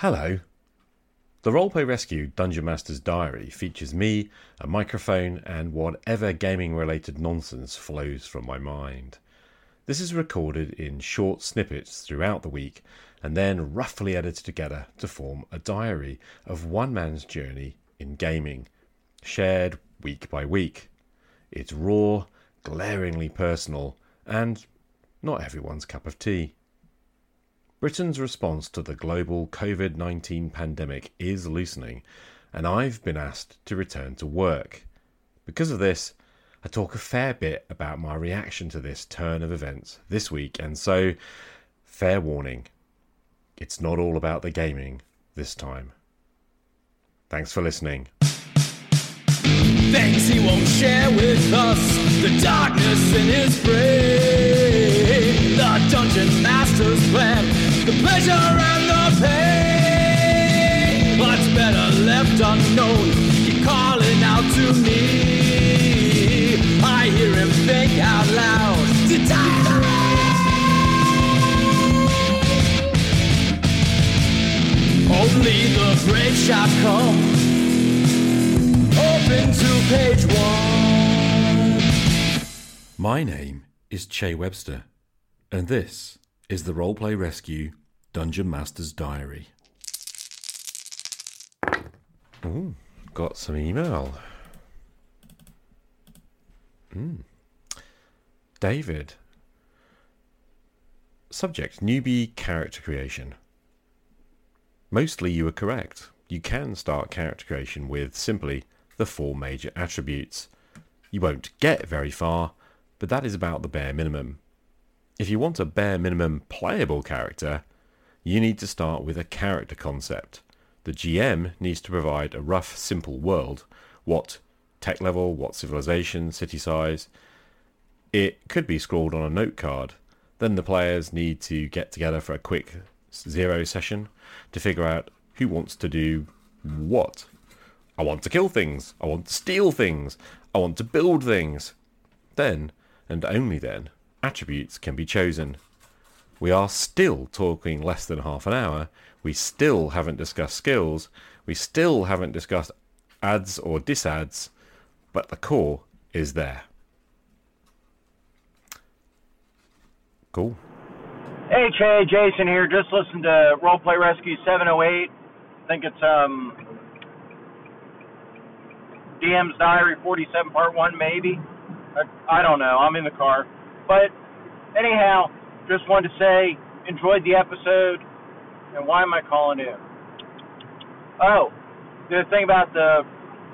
Hello. The Roleplay Rescue Dungeon Master's Diary features me, a microphone, and whatever gaming related nonsense flows from my mind. This is recorded in short snippets throughout the week and then roughly edited together to form a diary of one man's journey in gaming, shared week by week. It's raw, glaringly personal, and not everyone's cup of tea. Britain's response to the global COVID 19 pandemic is loosening, and I've been asked to return to work. Because of this, I talk a fair bit about my reaction to this turn of events this week, and so, fair warning, it's not all about the gaming this time. Thanks for listening. Things he won't share with us, the darkness in his brain, the dungeon master's plan, the pleasure and the pain. What's better left unknown? Keep calling out to me. I hear him think out loud. To die. Only the brave shall come. Open to page one. My name is Che Webster, and this is the Roleplay Rescue Dungeon Master's Diary. Ooh, got some email. Mm. David. Subject Newbie character creation. Mostly you are correct. You can start character creation with simply the four major attributes. You won't get very far, but that is about the bare minimum. If you want a bare minimum playable character, you need to start with a character concept. The GM needs to provide a rough, simple world. What tech level, what civilization, city size. It could be scrawled on a note card. Then the players need to get together for a quick zero session to figure out who wants to do what. I want to kill things. I want to steal things. I want to build things. Then, and only then, attributes can be chosen. We are still talking less than half an hour. We still haven't discussed skills. We still haven't discussed ads or disads, but the core is there. Cool. Hey, Che, Jason here. Just listened to Roleplay Rescue 708. I think it's um DM's Diary 47 Part 1, maybe. I, I don't know. I'm in the car. But anyhow, just wanted to say, enjoyed the episode. And why am I calling in? Oh, the thing about the,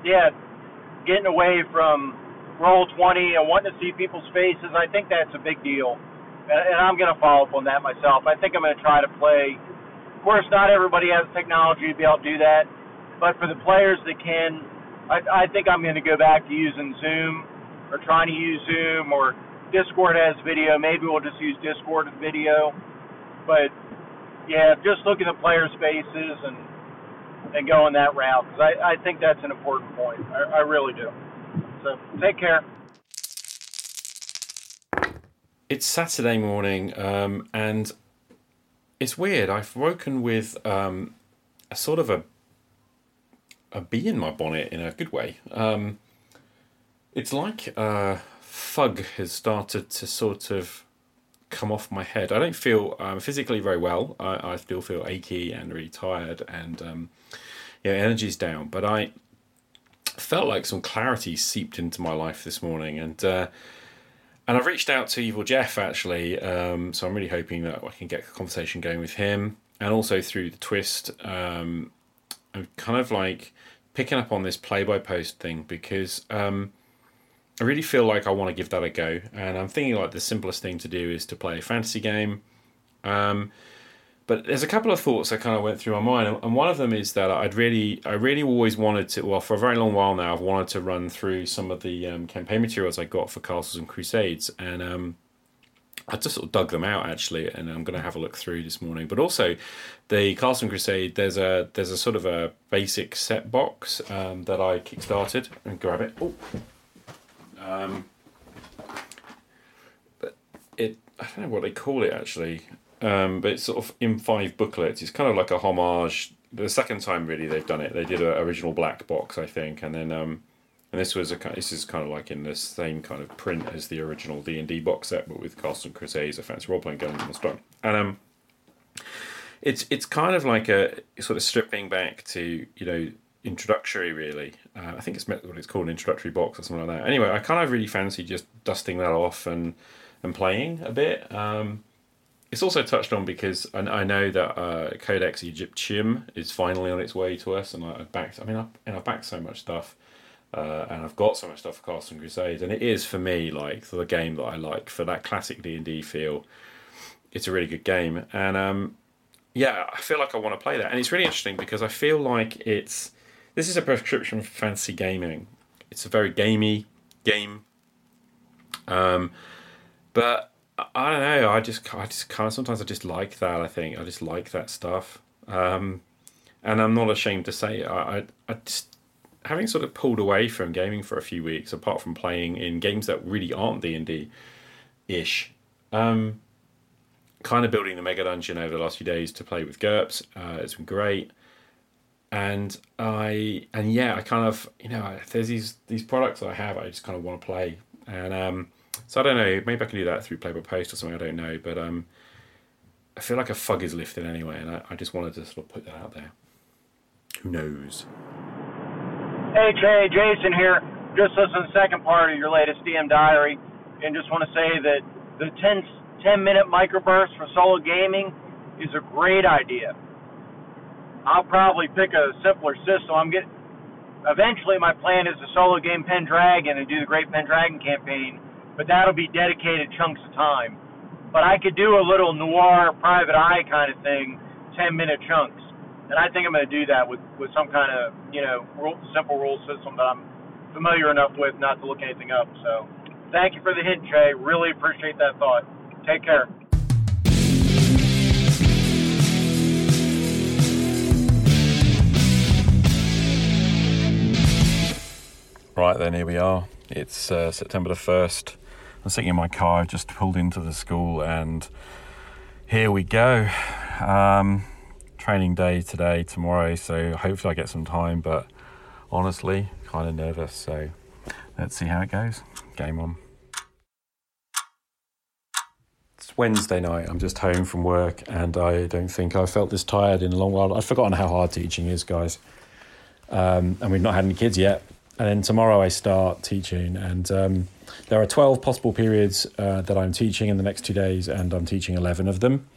yeah, getting away from roll 20 and wanting to see people's faces, I think that's a big deal. And, I'm going to follow up on that myself. I think I'm going to try to play. Of course, not everybody has technology to be able to do that, but for the players that can, I, I think I'm going to go back to using Zoom or trying to use Zoom or Discord has video. Maybe we'll just use Discord video. But yeah, just look at the players' faces and and go in that route because I, I think that's an important point. I, I really do. So take care. It's Saturday morning, um, and it's weird. I've woken with um, a sort of a a bee in my bonnet in a good way. Um, it's like uh, fug has started to sort of come off my head. I don't feel um, physically very well. I, I still feel achy and really tired, and um, yeah, energy's down. But I felt like some clarity seeped into my life this morning, and uh, and I've reached out to Evil Jeff actually. Um, so I'm really hoping that I can get a conversation going with him, and also through the twist. Um, I'm kind of like picking up on this play by post thing because um, I really feel like I want to give that a go, and I'm thinking like the simplest thing to do is to play a fantasy game. Um, but there's a couple of thoughts that kind of went through my mind, and one of them is that I'd really, I really always wanted to. Well, for a very long while now, I've wanted to run through some of the um, campaign materials I got for Castles and Crusades, and um, I just sort of dug them out actually, and I'm going to have a look through this morning. But also, the Castle and Crusade, there's a there's a sort of a basic set box um, that I kickstarted and grab it. Oh. Um, it, I don't know what they call it actually. um, but it's sort of in five booklets. It's kind of like a homage. The second time really they've done it, they did an original black box, I think, and then um, and this was a this is kind of like in the same kind of print as the original D and D box set, but with Castle Crusades, a fancy role playing game the front. And um, it's it's kind of like a sort of stripping back to you know introductory really. Uh, I think it's what it's called, an introductory box or something like that. Anyway, I kind of really fancy just dusting that off and and playing a bit. Um, it's also touched on because I, I know that uh, Codex Egyptium is finally on its way to us, and I, have backed. I mean, I've, and I've backed so much stuff, uh, and I've got so much stuff for Castle and Crusades, and it is for me like the game that I like for that classic D and D feel. It's a really good game, and um, yeah, I feel like I want to play that, and it's really interesting because I feel like it's this is a prescription for fantasy gaming. It's a very gamey game. Um, but I don't know. I just, I just kind of sometimes I just like that. I think I just like that stuff, um, and I'm not ashamed to say it. I, I, I just having sort of pulled away from gaming for a few weeks, apart from playing in games that really aren't D and D ish. Um, kind of building the mega dungeon over the last few days to play with GURPS. Uh, it's been great and I and yeah, I kind of you know there's these these products I have I just kind of want to play, and um, so I don't know maybe I can do that through Play by Post or something I don't know, but um, I feel like a fug is lifted anyway, and I, I just wanted to sort of put that out there. Who knows? Hey Che, Jason here. Just listened to the second part of your latest DM diary, and just want to say that the 10, 10 minute microburst for solo gaming is a great idea I'll probably pick a simpler system. I'm getting eventually my plan is to solo game Pendragon and do the Great Pendragon campaign, but that'll be dedicated chunks of time. But I could do a little noir private eye kind of thing, 10 minute chunks. And I think I'm going to do that with, with some kind of, you know, rule, simple rule system that I'm familiar enough with not to look anything up. So thank you for the hint, Jay. Really appreciate that thought. Take care. Right then, here we are. It's uh, September the 1st. I'm sitting in my car, I've just pulled into the school, and here we go. Um, training day today, tomorrow, so hopefully I get some time, but honestly, kind of nervous, so let's see how it goes. Game on. It's Wednesday night, I'm just home from work, and I don't think I've felt this tired in a long while. I've forgotten how hard teaching is, guys. Um, and we've not had any kids yet, and then tomorrow I start teaching, and um, there are 12 possible periods uh, that I'm teaching in the next two days, and I'm teaching 11 of them.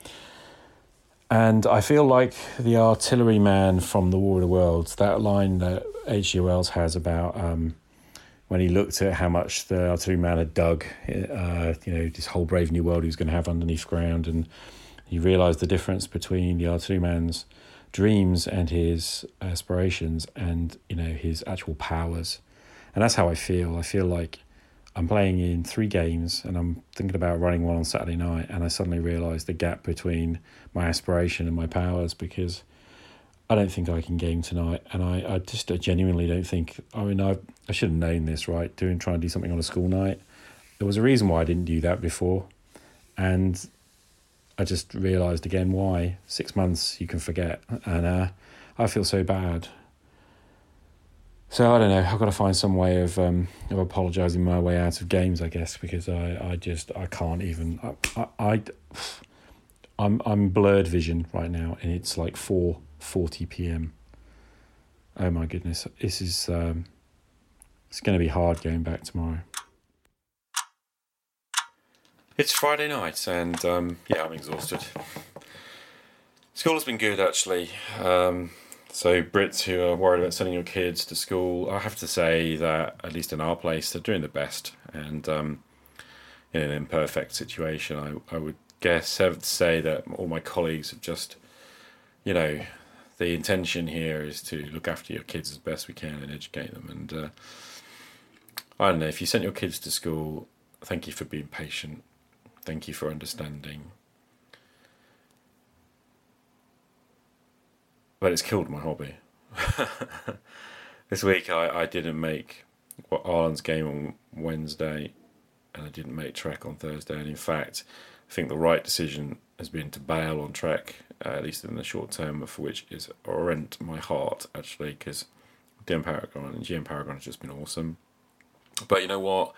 And I feel like the artilleryman from The War of the Worlds, that line that H.G. Wells has about um, when he looked at how much the artilleryman had dug, uh, you know, this whole brave new world he was going to have underneath ground, and he realised the difference between the artilleryman's dreams and his aspirations and you know his actual powers. And that's how i feel. I feel like i'm playing in three games and i'm thinking about running one on saturday night and i suddenly realize the gap between my aspiration and my powers because i don't think i can game tonight. And i, I just genuinely don't think i mean I, I should have known this right? Doing trying to do something on a school night. There was a reason why i didn't do that before. And I just realised again why six months you can forget, and uh, I feel so bad. So I don't know. I've got to find some way of um, of apologising my way out of games, I guess, because I, I just I can't even I, I, I'm I'm blurred vision right now, and it's like four forty p.m. Oh my goodness, this is um, it's going to be hard going back tomorrow. It's Friday night, and um, yeah, I'm exhausted. School has been good actually. Um, so Brits who are worried about sending your kids to school, I have to say that at least in our place, they're doing the best. And um, in an imperfect situation, I I would guess have to say that all my colleagues have just, you know, the intention here is to look after your kids as best we can and educate them. And uh, I don't know if you sent your kids to school, thank you for being patient Thank you for understanding. But it's killed my hobby. this week I, I didn't make what Arlen's game on Wednesday and I didn't make Trek on Thursday. And in fact, I think the right decision has been to bail on Trek, uh, at least in the short term, for which is rent my heart actually, because DM Paragon and GM Paragon has just been awesome. But you know what?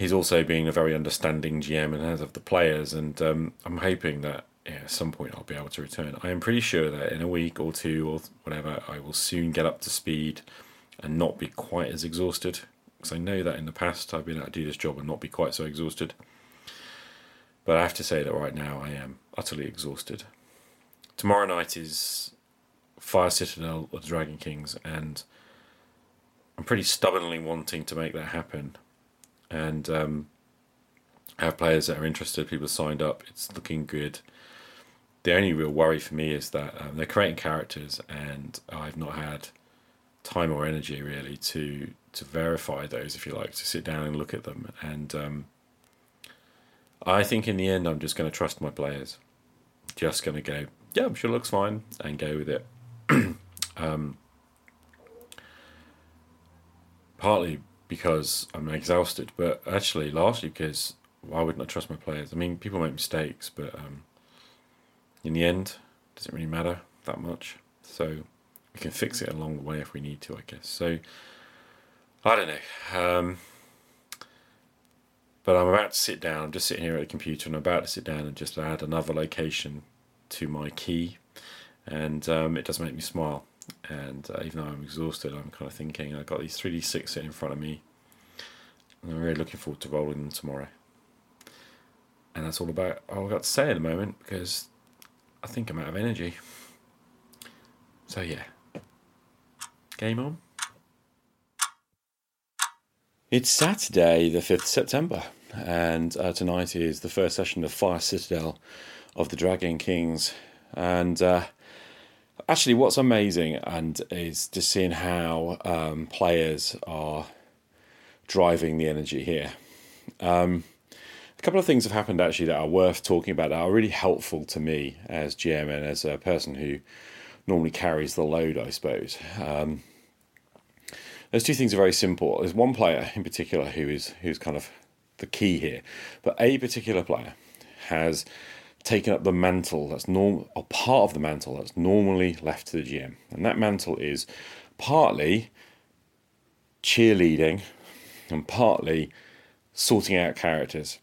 He's also been a very understanding GM and has of the players, and um, I'm hoping that yeah, at some point I'll be able to return. I am pretty sure that in a week or two or whatever, I will soon get up to speed and not be quite as exhausted. Because I know that in the past I've been able to do this job and not be quite so exhausted. But I have to say that right now I am utterly exhausted. Tomorrow night is Fire Citadel of the Dragon Kings, and I'm pretty stubbornly wanting to make that happen. And um, have players that are interested, people signed up, it's looking good. The only real worry for me is that um, they're creating characters, and I've not had time or energy really to to verify those, if you like, to sit down and look at them. And um, I think in the end, I'm just going to trust my players. Just going to go, yeah, I'm sure it looks fine, and go with it. um, partly because I'm exhausted, but actually largely because why wouldn't I trust my players? I mean, people make mistakes, but um, in the end, it does it really matter that much? So we can fix it along the way if we need to, I guess. So I don't know. Um, but I'm about to sit down. I'm just sitting here at the computer, and I'm about to sit down and just add another location to my key, and um, it does make me smile. And uh, even though I'm exhausted, I'm kind of thinking I've got these 3d6 sitting in front of me, and I'm really looking forward to rolling them tomorrow. And that's all about all I've got to say at the moment because I think I'm out of energy. So yeah, game on. It's Saturday, the 5th September, and uh, tonight is the first session of Fire Citadel of the Dragon Kings. And uh, actually, what's amazing and is just seeing how um, players are driving the energy here. Um, a couple of things have happened actually that are worth talking about that are really helpful to me as GM and as a person who normally carries the load, I suppose. Um, those two things are very simple. There's one player in particular who is who's kind of the key here, but a particular player has taken up the mantle that's normal or part of the mantle that's normally left to the GM, and that mantle is partly cheerleading and partly sorting out characters.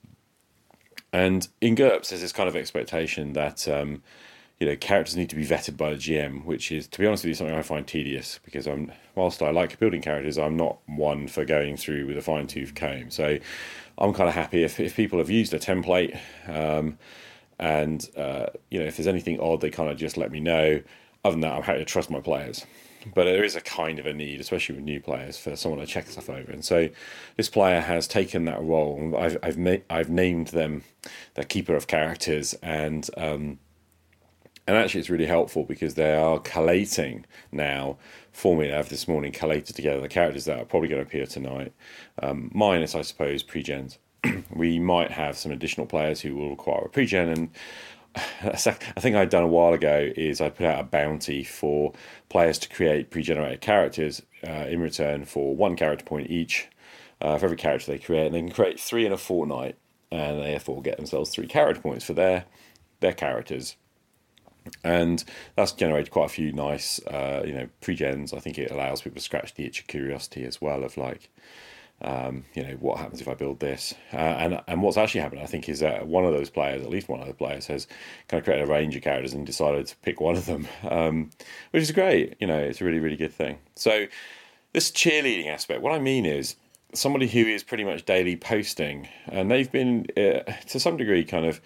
And in GURPS, there's this kind of expectation that um, you know characters need to be vetted by the GM, which is, to be honest with you, something I find tedious because I'm whilst I like building characters, I'm not one for going through with a fine tooth comb. So I'm kind of happy if, if people have used a template, um, and uh, you know if there's anything odd, they kind of just let me know. Other than that, I'm happy to trust my players but there is a kind of a need, especially with new players, for someone to check stuff over. And so this player has taken that role. I've I've, ma- I've named them the keeper of characters, and um, and actually it's really helpful because they are collating now for me. I've this morning collated together the characters that are probably going to appear tonight, um, minus I suppose pre-gens. we might have some additional players who will require a pre-gen and I think I'd done a while ago is I put out a bounty for players to create pre-generated characters uh, in return for one character point each uh, for every character they create, and they can create three in a fortnight, and they therefore get themselves three character points for their their characters. And that's generated quite a few nice, uh, you know, pre-gens. I think it allows people to scratch the itch of curiosity as well of like, um, you know, what happens if I build this? Uh, and and what's actually happened, I think, is that one of those players, at least one of the players, has kind of created a range of characters and decided to pick one of them, um, which is great. You know, it's a really, really good thing. So, this cheerleading aspect, what I mean is somebody who is pretty much daily posting, and they've been, uh, to some degree, kind of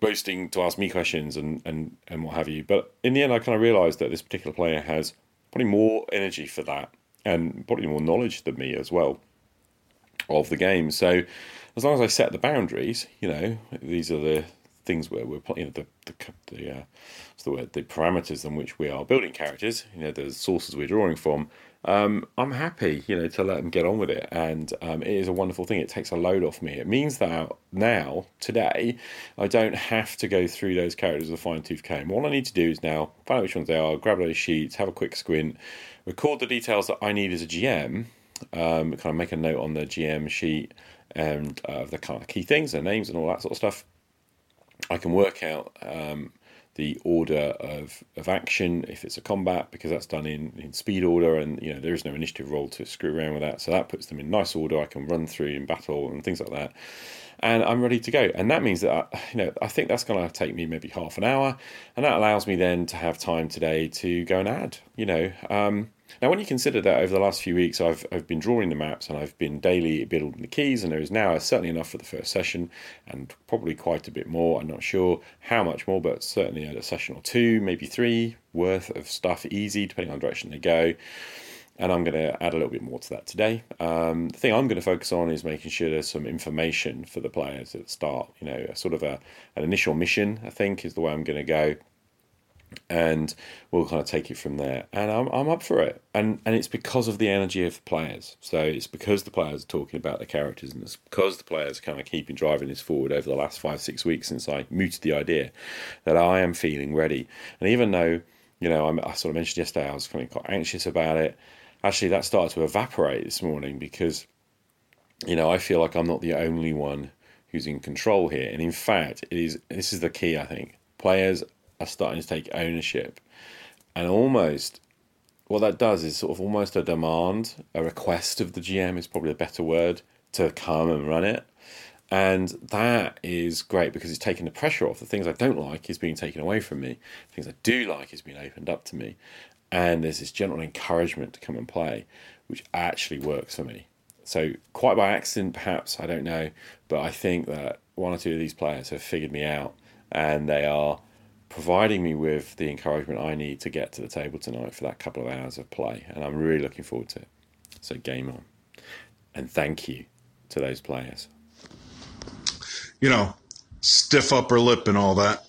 boasting to ask me questions and, and, and what have you. But in the end, I kind of realised that this particular player has probably more energy for that and probably more knowledge than me as well of the game. So as long as I set the boundaries, you know, these are the things where we're playing you know the the, the uh, what's the word the parameters in which we are building characters. You know, the sources we're drawing from. Um, I'm happy, you know, to let them get on with it, and um, it is a wonderful thing. It takes a load off me. It means that now, today, I don't have to go through those characters with a fine tooth comb. All I need to do is now find out which ones they are, grab those sheets, have a quick squint, record the details that I need as a GM, um, kind of make a note on the GM sheet and uh, the kind of key things, their names, and all that sort of stuff. I can work out um, the order of, of action if it's a combat because that's done in, in speed order and you know there is no initiative roll to screw around with that. So that puts them in nice order. I can run through in battle and things like that and I'm ready to go and that means that I, you know I think that's going to take me maybe half an hour and that allows me then to have time today to go and add you know um, now, when you consider that over the last few weeks, I've, I've been drawing the maps and I've been daily building the keys, and there is now certainly enough for the first session, and probably quite a bit more. I'm not sure how much more, but certainly a session or two, maybe three worth of stuff easy, depending on the direction they go. And I'm going to add a little bit more to that today. Um, the thing I'm going to focus on is making sure there's some information for the players at the start. You know, sort of a, an initial mission, I think, is the way I'm going to go and we'll kind of take it from there. And I'm, I'm up for it. And and it's because of the energy of the players. So it's because the players are talking about the characters, and it's because the players are kind of keeping driving this forward over the last five six weeks since I mooted the idea that I am feeling ready. And even though you know I'm, I sort of mentioned yesterday I was kind of quite anxious about it, actually that started to evaporate this morning because you know I feel like I'm not the only one who's in control here. And in fact, it is this is the key I think. Players are starting to take ownership. And almost what that does is sort of almost a demand, a request of the GM is probably a better word to come and run it. And that is great because it's taking the pressure off. The things I don't like is being taken away from me. The things I do like is being opened up to me. And there's this general encouragement to come and play, which actually works for me. So, quite by accident, perhaps, I don't know, but I think that one or two of these players have figured me out and they are providing me with the encouragement I need to get to the table tonight for that couple of hours of play. And I'm really looking forward to it. So, game on. And thank you to those players. You know, stiff upper lip and all that.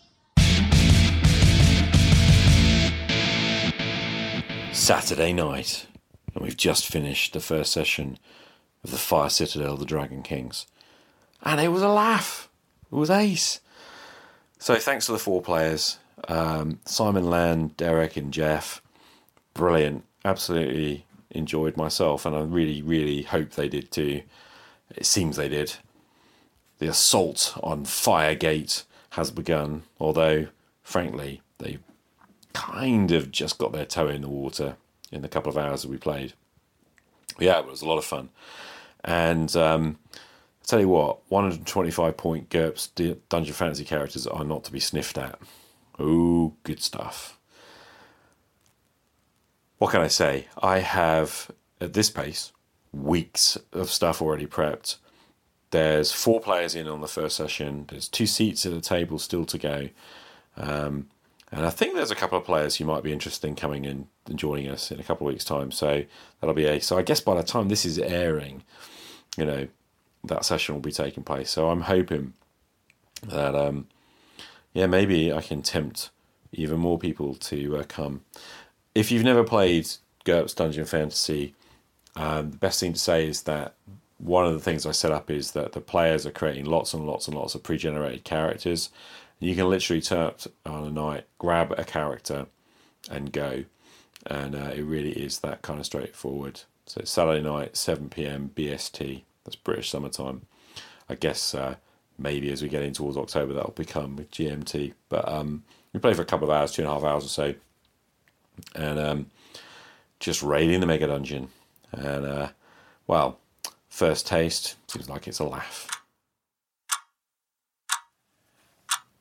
Saturday night, and we've just finished the first session of the Fire Citadel, the Dragon Kings. And it was a laugh. It was ace. So thanks to the four players um, Simon Land, Derek, and Jeff. Brilliant. Absolutely enjoyed myself, and I really, really hope they did too. It seems they did. The assault on Firegate has begun, although, frankly, they kind of just got their toe in the water in the couple of hours that we played. Yeah, it was a lot of fun. And um, tell you what, 125 point GURPS Dungeon Fantasy characters are not to be sniffed at. Oh, good stuff. What can I say? I have, at this pace, weeks of stuff already prepped. There's four players in on the first session. There's two seats at the table still to go. Um, and I think there's a couple of players who might be interested in coming in and joining us in a couple of weeks' time. So that'll be a. So I guess by the time this is airing, you know, that session will be taking place. So I'm hoping that, um, yeah, maybe I can tempt even more people to uh, come. If you've never played GURPS Dungeon Fantasy, um, the best thing to say is that one of the things I set up is that the players are creating lots and lots and lots of pre-generated characters. You can literally turn up on a night, grab a character, and go. And uh, it really is that kind of straightforward. So Saturday night, 7 p.m. BST. That's British summertime. I guess uh, maybe as we get in towards October that'll become GMT. But um, we play for a couple of hours, two and a half hours or so, and um, just raiding the mega dungeon. And uh, well, first taste seems like it's a laugh.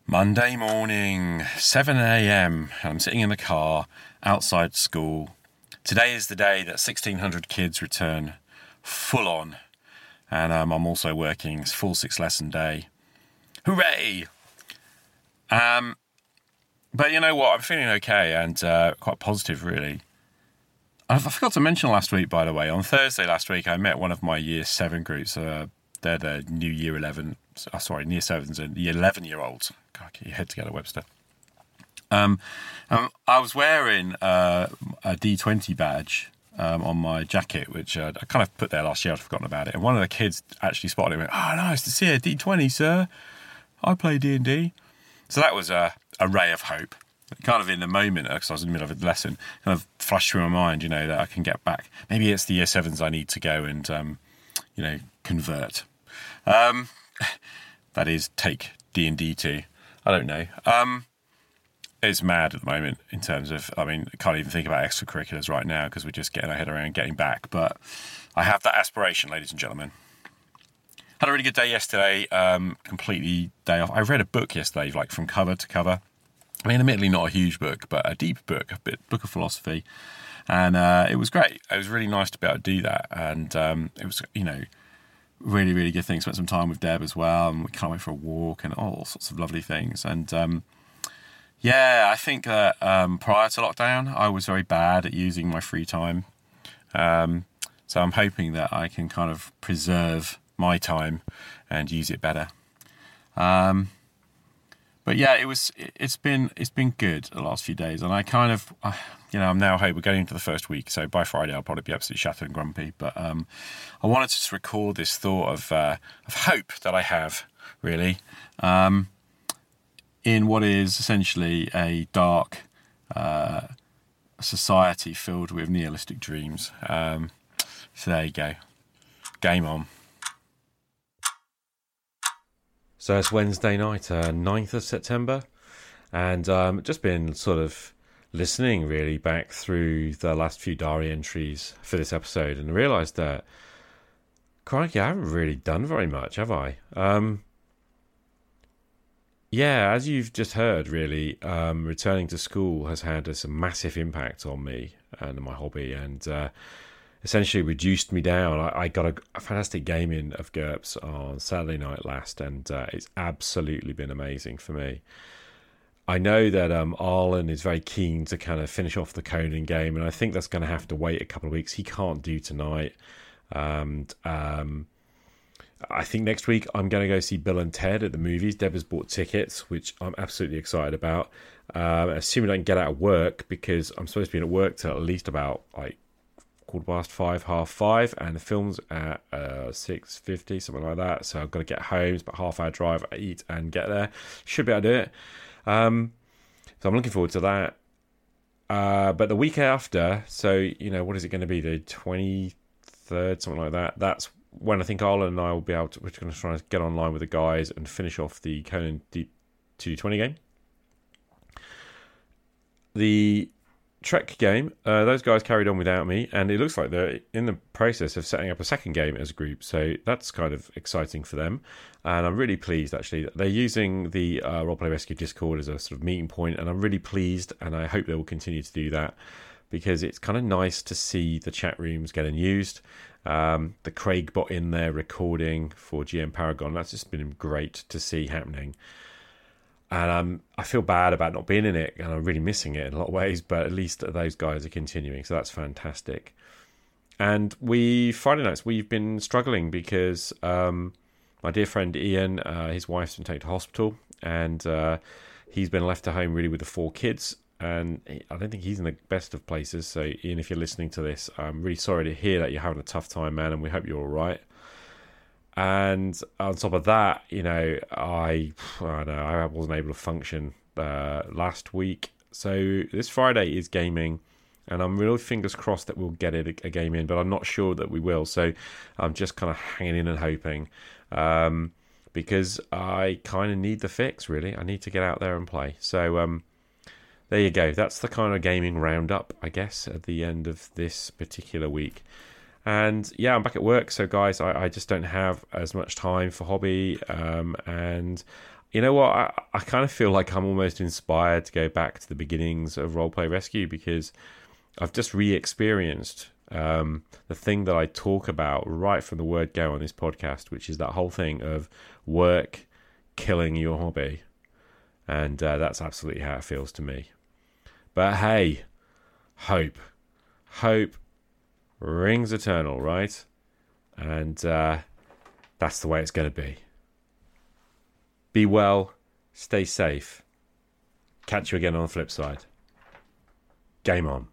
Monday morning, 7 a.m. I'm sitting in the car outside school. Today is the day that 1,600 kids return full on and um, I'm also working full six lesson day. Hooray! Um, but you know what? I'm feeling okay and uh, quite positive, really. I forgot to mention last week, by the way. On Thursday last week, I met one of my year seven groups. Uh, they're the new year eleven. Oh, sorry, year sevens and the eleven year olds. God, get your head together, Webster. Um, um, I was wearing uh, a D20 badge um, on my jacket, which uh, I kind of put there last year. I'd forgotten about it. And one of the kids actually spotted it. And went, "Oh, nice to see a D20, sir. I play D and D." So that was a, a ray of hope. Kind of in the moment, because I was in the middle of a lesson, kind of flashed through my mind, you know, that I can get back. Maybe it's the year sevens I need to go and, um, you know, convert. Um, that is take D and D to. I don't know. Um, it's mad at the moment in terms of. I mean, I can't even think about extracurriculars right now because we're just getting our head around getting back. But I have that aspiration, ladies and gentlemen. Had a really good day yesterday. Um, completely day off. I read a book yesterday, like from cover to cover. I mean, admittedly not a huge book, but a deep book, a bit book of philosophy, and uh, it was great. It was really nice to be able to do that, and um, it was you know really really good thing. Spent some time with Deb as well, and we of went for a walk and all sorts of lovely things. And um, yeah, I think that um, prior to lockdown, I was very bad at using my free time. Um, so I'm hoping that I can kind of preserve my time and use it better. Um, but yeah, it was. It's been it's been good the last few days, and I kind of, you know, I'm now Hey, we're getting into the first week, so by Friday I'll probably be absolutely shattered and grumpy. But um, I wanted to just record this thought of uh, of hope that I have really um, in what is essentially a dark uh, society filled with nihilistic dreams. Um, so there you go, game on. So it's Wednesday night, uh, 9th of September, and um, just been sort of listening really back through the last few diary entries for this episode and realised that, crikey, I haven't really done very much, have I? Um, yeah, as you've just heard, really, um, returning to school has had a massive impact on me and my hobby, and uh, essentially reduced me down. I, I got a, a, fantastic game in of GURPS on Saturday night last, and uh, it's absolutely been amazing for me. I know that um, Arlen is very keen to kind of finish off the Conan game, and I think that's going to have to wait a couple of weeks. He can't do tonight. And um, I think next week I'm going to go see Bill and Ted at the movies. Deb has bought tickets, which I'm absolutely excited about. Um, assuming I can get out of work because I'm supposed to be at work till at least about like quarter past five, half five, and the film's at uh, six fifty, something like that. So I've got to get home. It's about half hour drive. I eat and get there. Should be able to do it. Um, so I'm looking forward to that. Uh, but the week after, so you know, what is it going to be? The twenty third, something like that. That's when I think Arlen and I will be able to. We're going to try and get online with the guys and finish off the Conan Deep two twenty game. The Trek game, uh, those guys carried on without me, and it looks like they're in the process of setting up a second game as a group. So that's kind of exciting for them, and I'm really pleased actually. They're using the uh, Roleplay Rescue Discord as a sort of meeting point, and I'm really pleased, and I hope they will continue to do that because it's kind of nice to see the chat rooms getting used. Um, the Craig bot in there recording for GM Paragon, that's just been great to see happening and um, I feel bad about not being in it, and I'm really missing it in a lot of ways. But at least those guys are continuing, so that's fantastic. And we Friday nights we've been struggling because um, my dear friend Ian, uh, his wife's been taken to hospital, and uh, he's been left at home really with the four kids. And I don't think he's in the best of places. So Ian, if you're listening to this, I'm really sorry to hear that you're having a tough time, man, and we hope you're all right. And on top of that, you know, I I know I wasn't able to function uh, last week. So this Friday is gaming, and I'm really fingers crossed that we'll get it a, a game in, but I'm not sure that we will. So I'm just kind of hanging in and hoping. Um, because I kind of need the fix, really. I need to get out there and play. So um, there you go. That's the kind of gaming roundup, I guess, at the end of this particular week. And yeah, I'm back at work. So, guys, I, I just don't have as much time for hobby. Um, and you know what? I, I kind of feel like I'm almost inspired to go back to the beginnings of Roleplay Rescue because I've just re experienced um, the thing that I talk about right from the word go on this podcast, which is that whole thing of work killing your hobby. And uh, that's absolutely how it feels to me. But hey, hope. Hope rings eternal, right? And uh, that's the way it's going to be. Be well, stay safe. Catch you again on the flip side. Game on.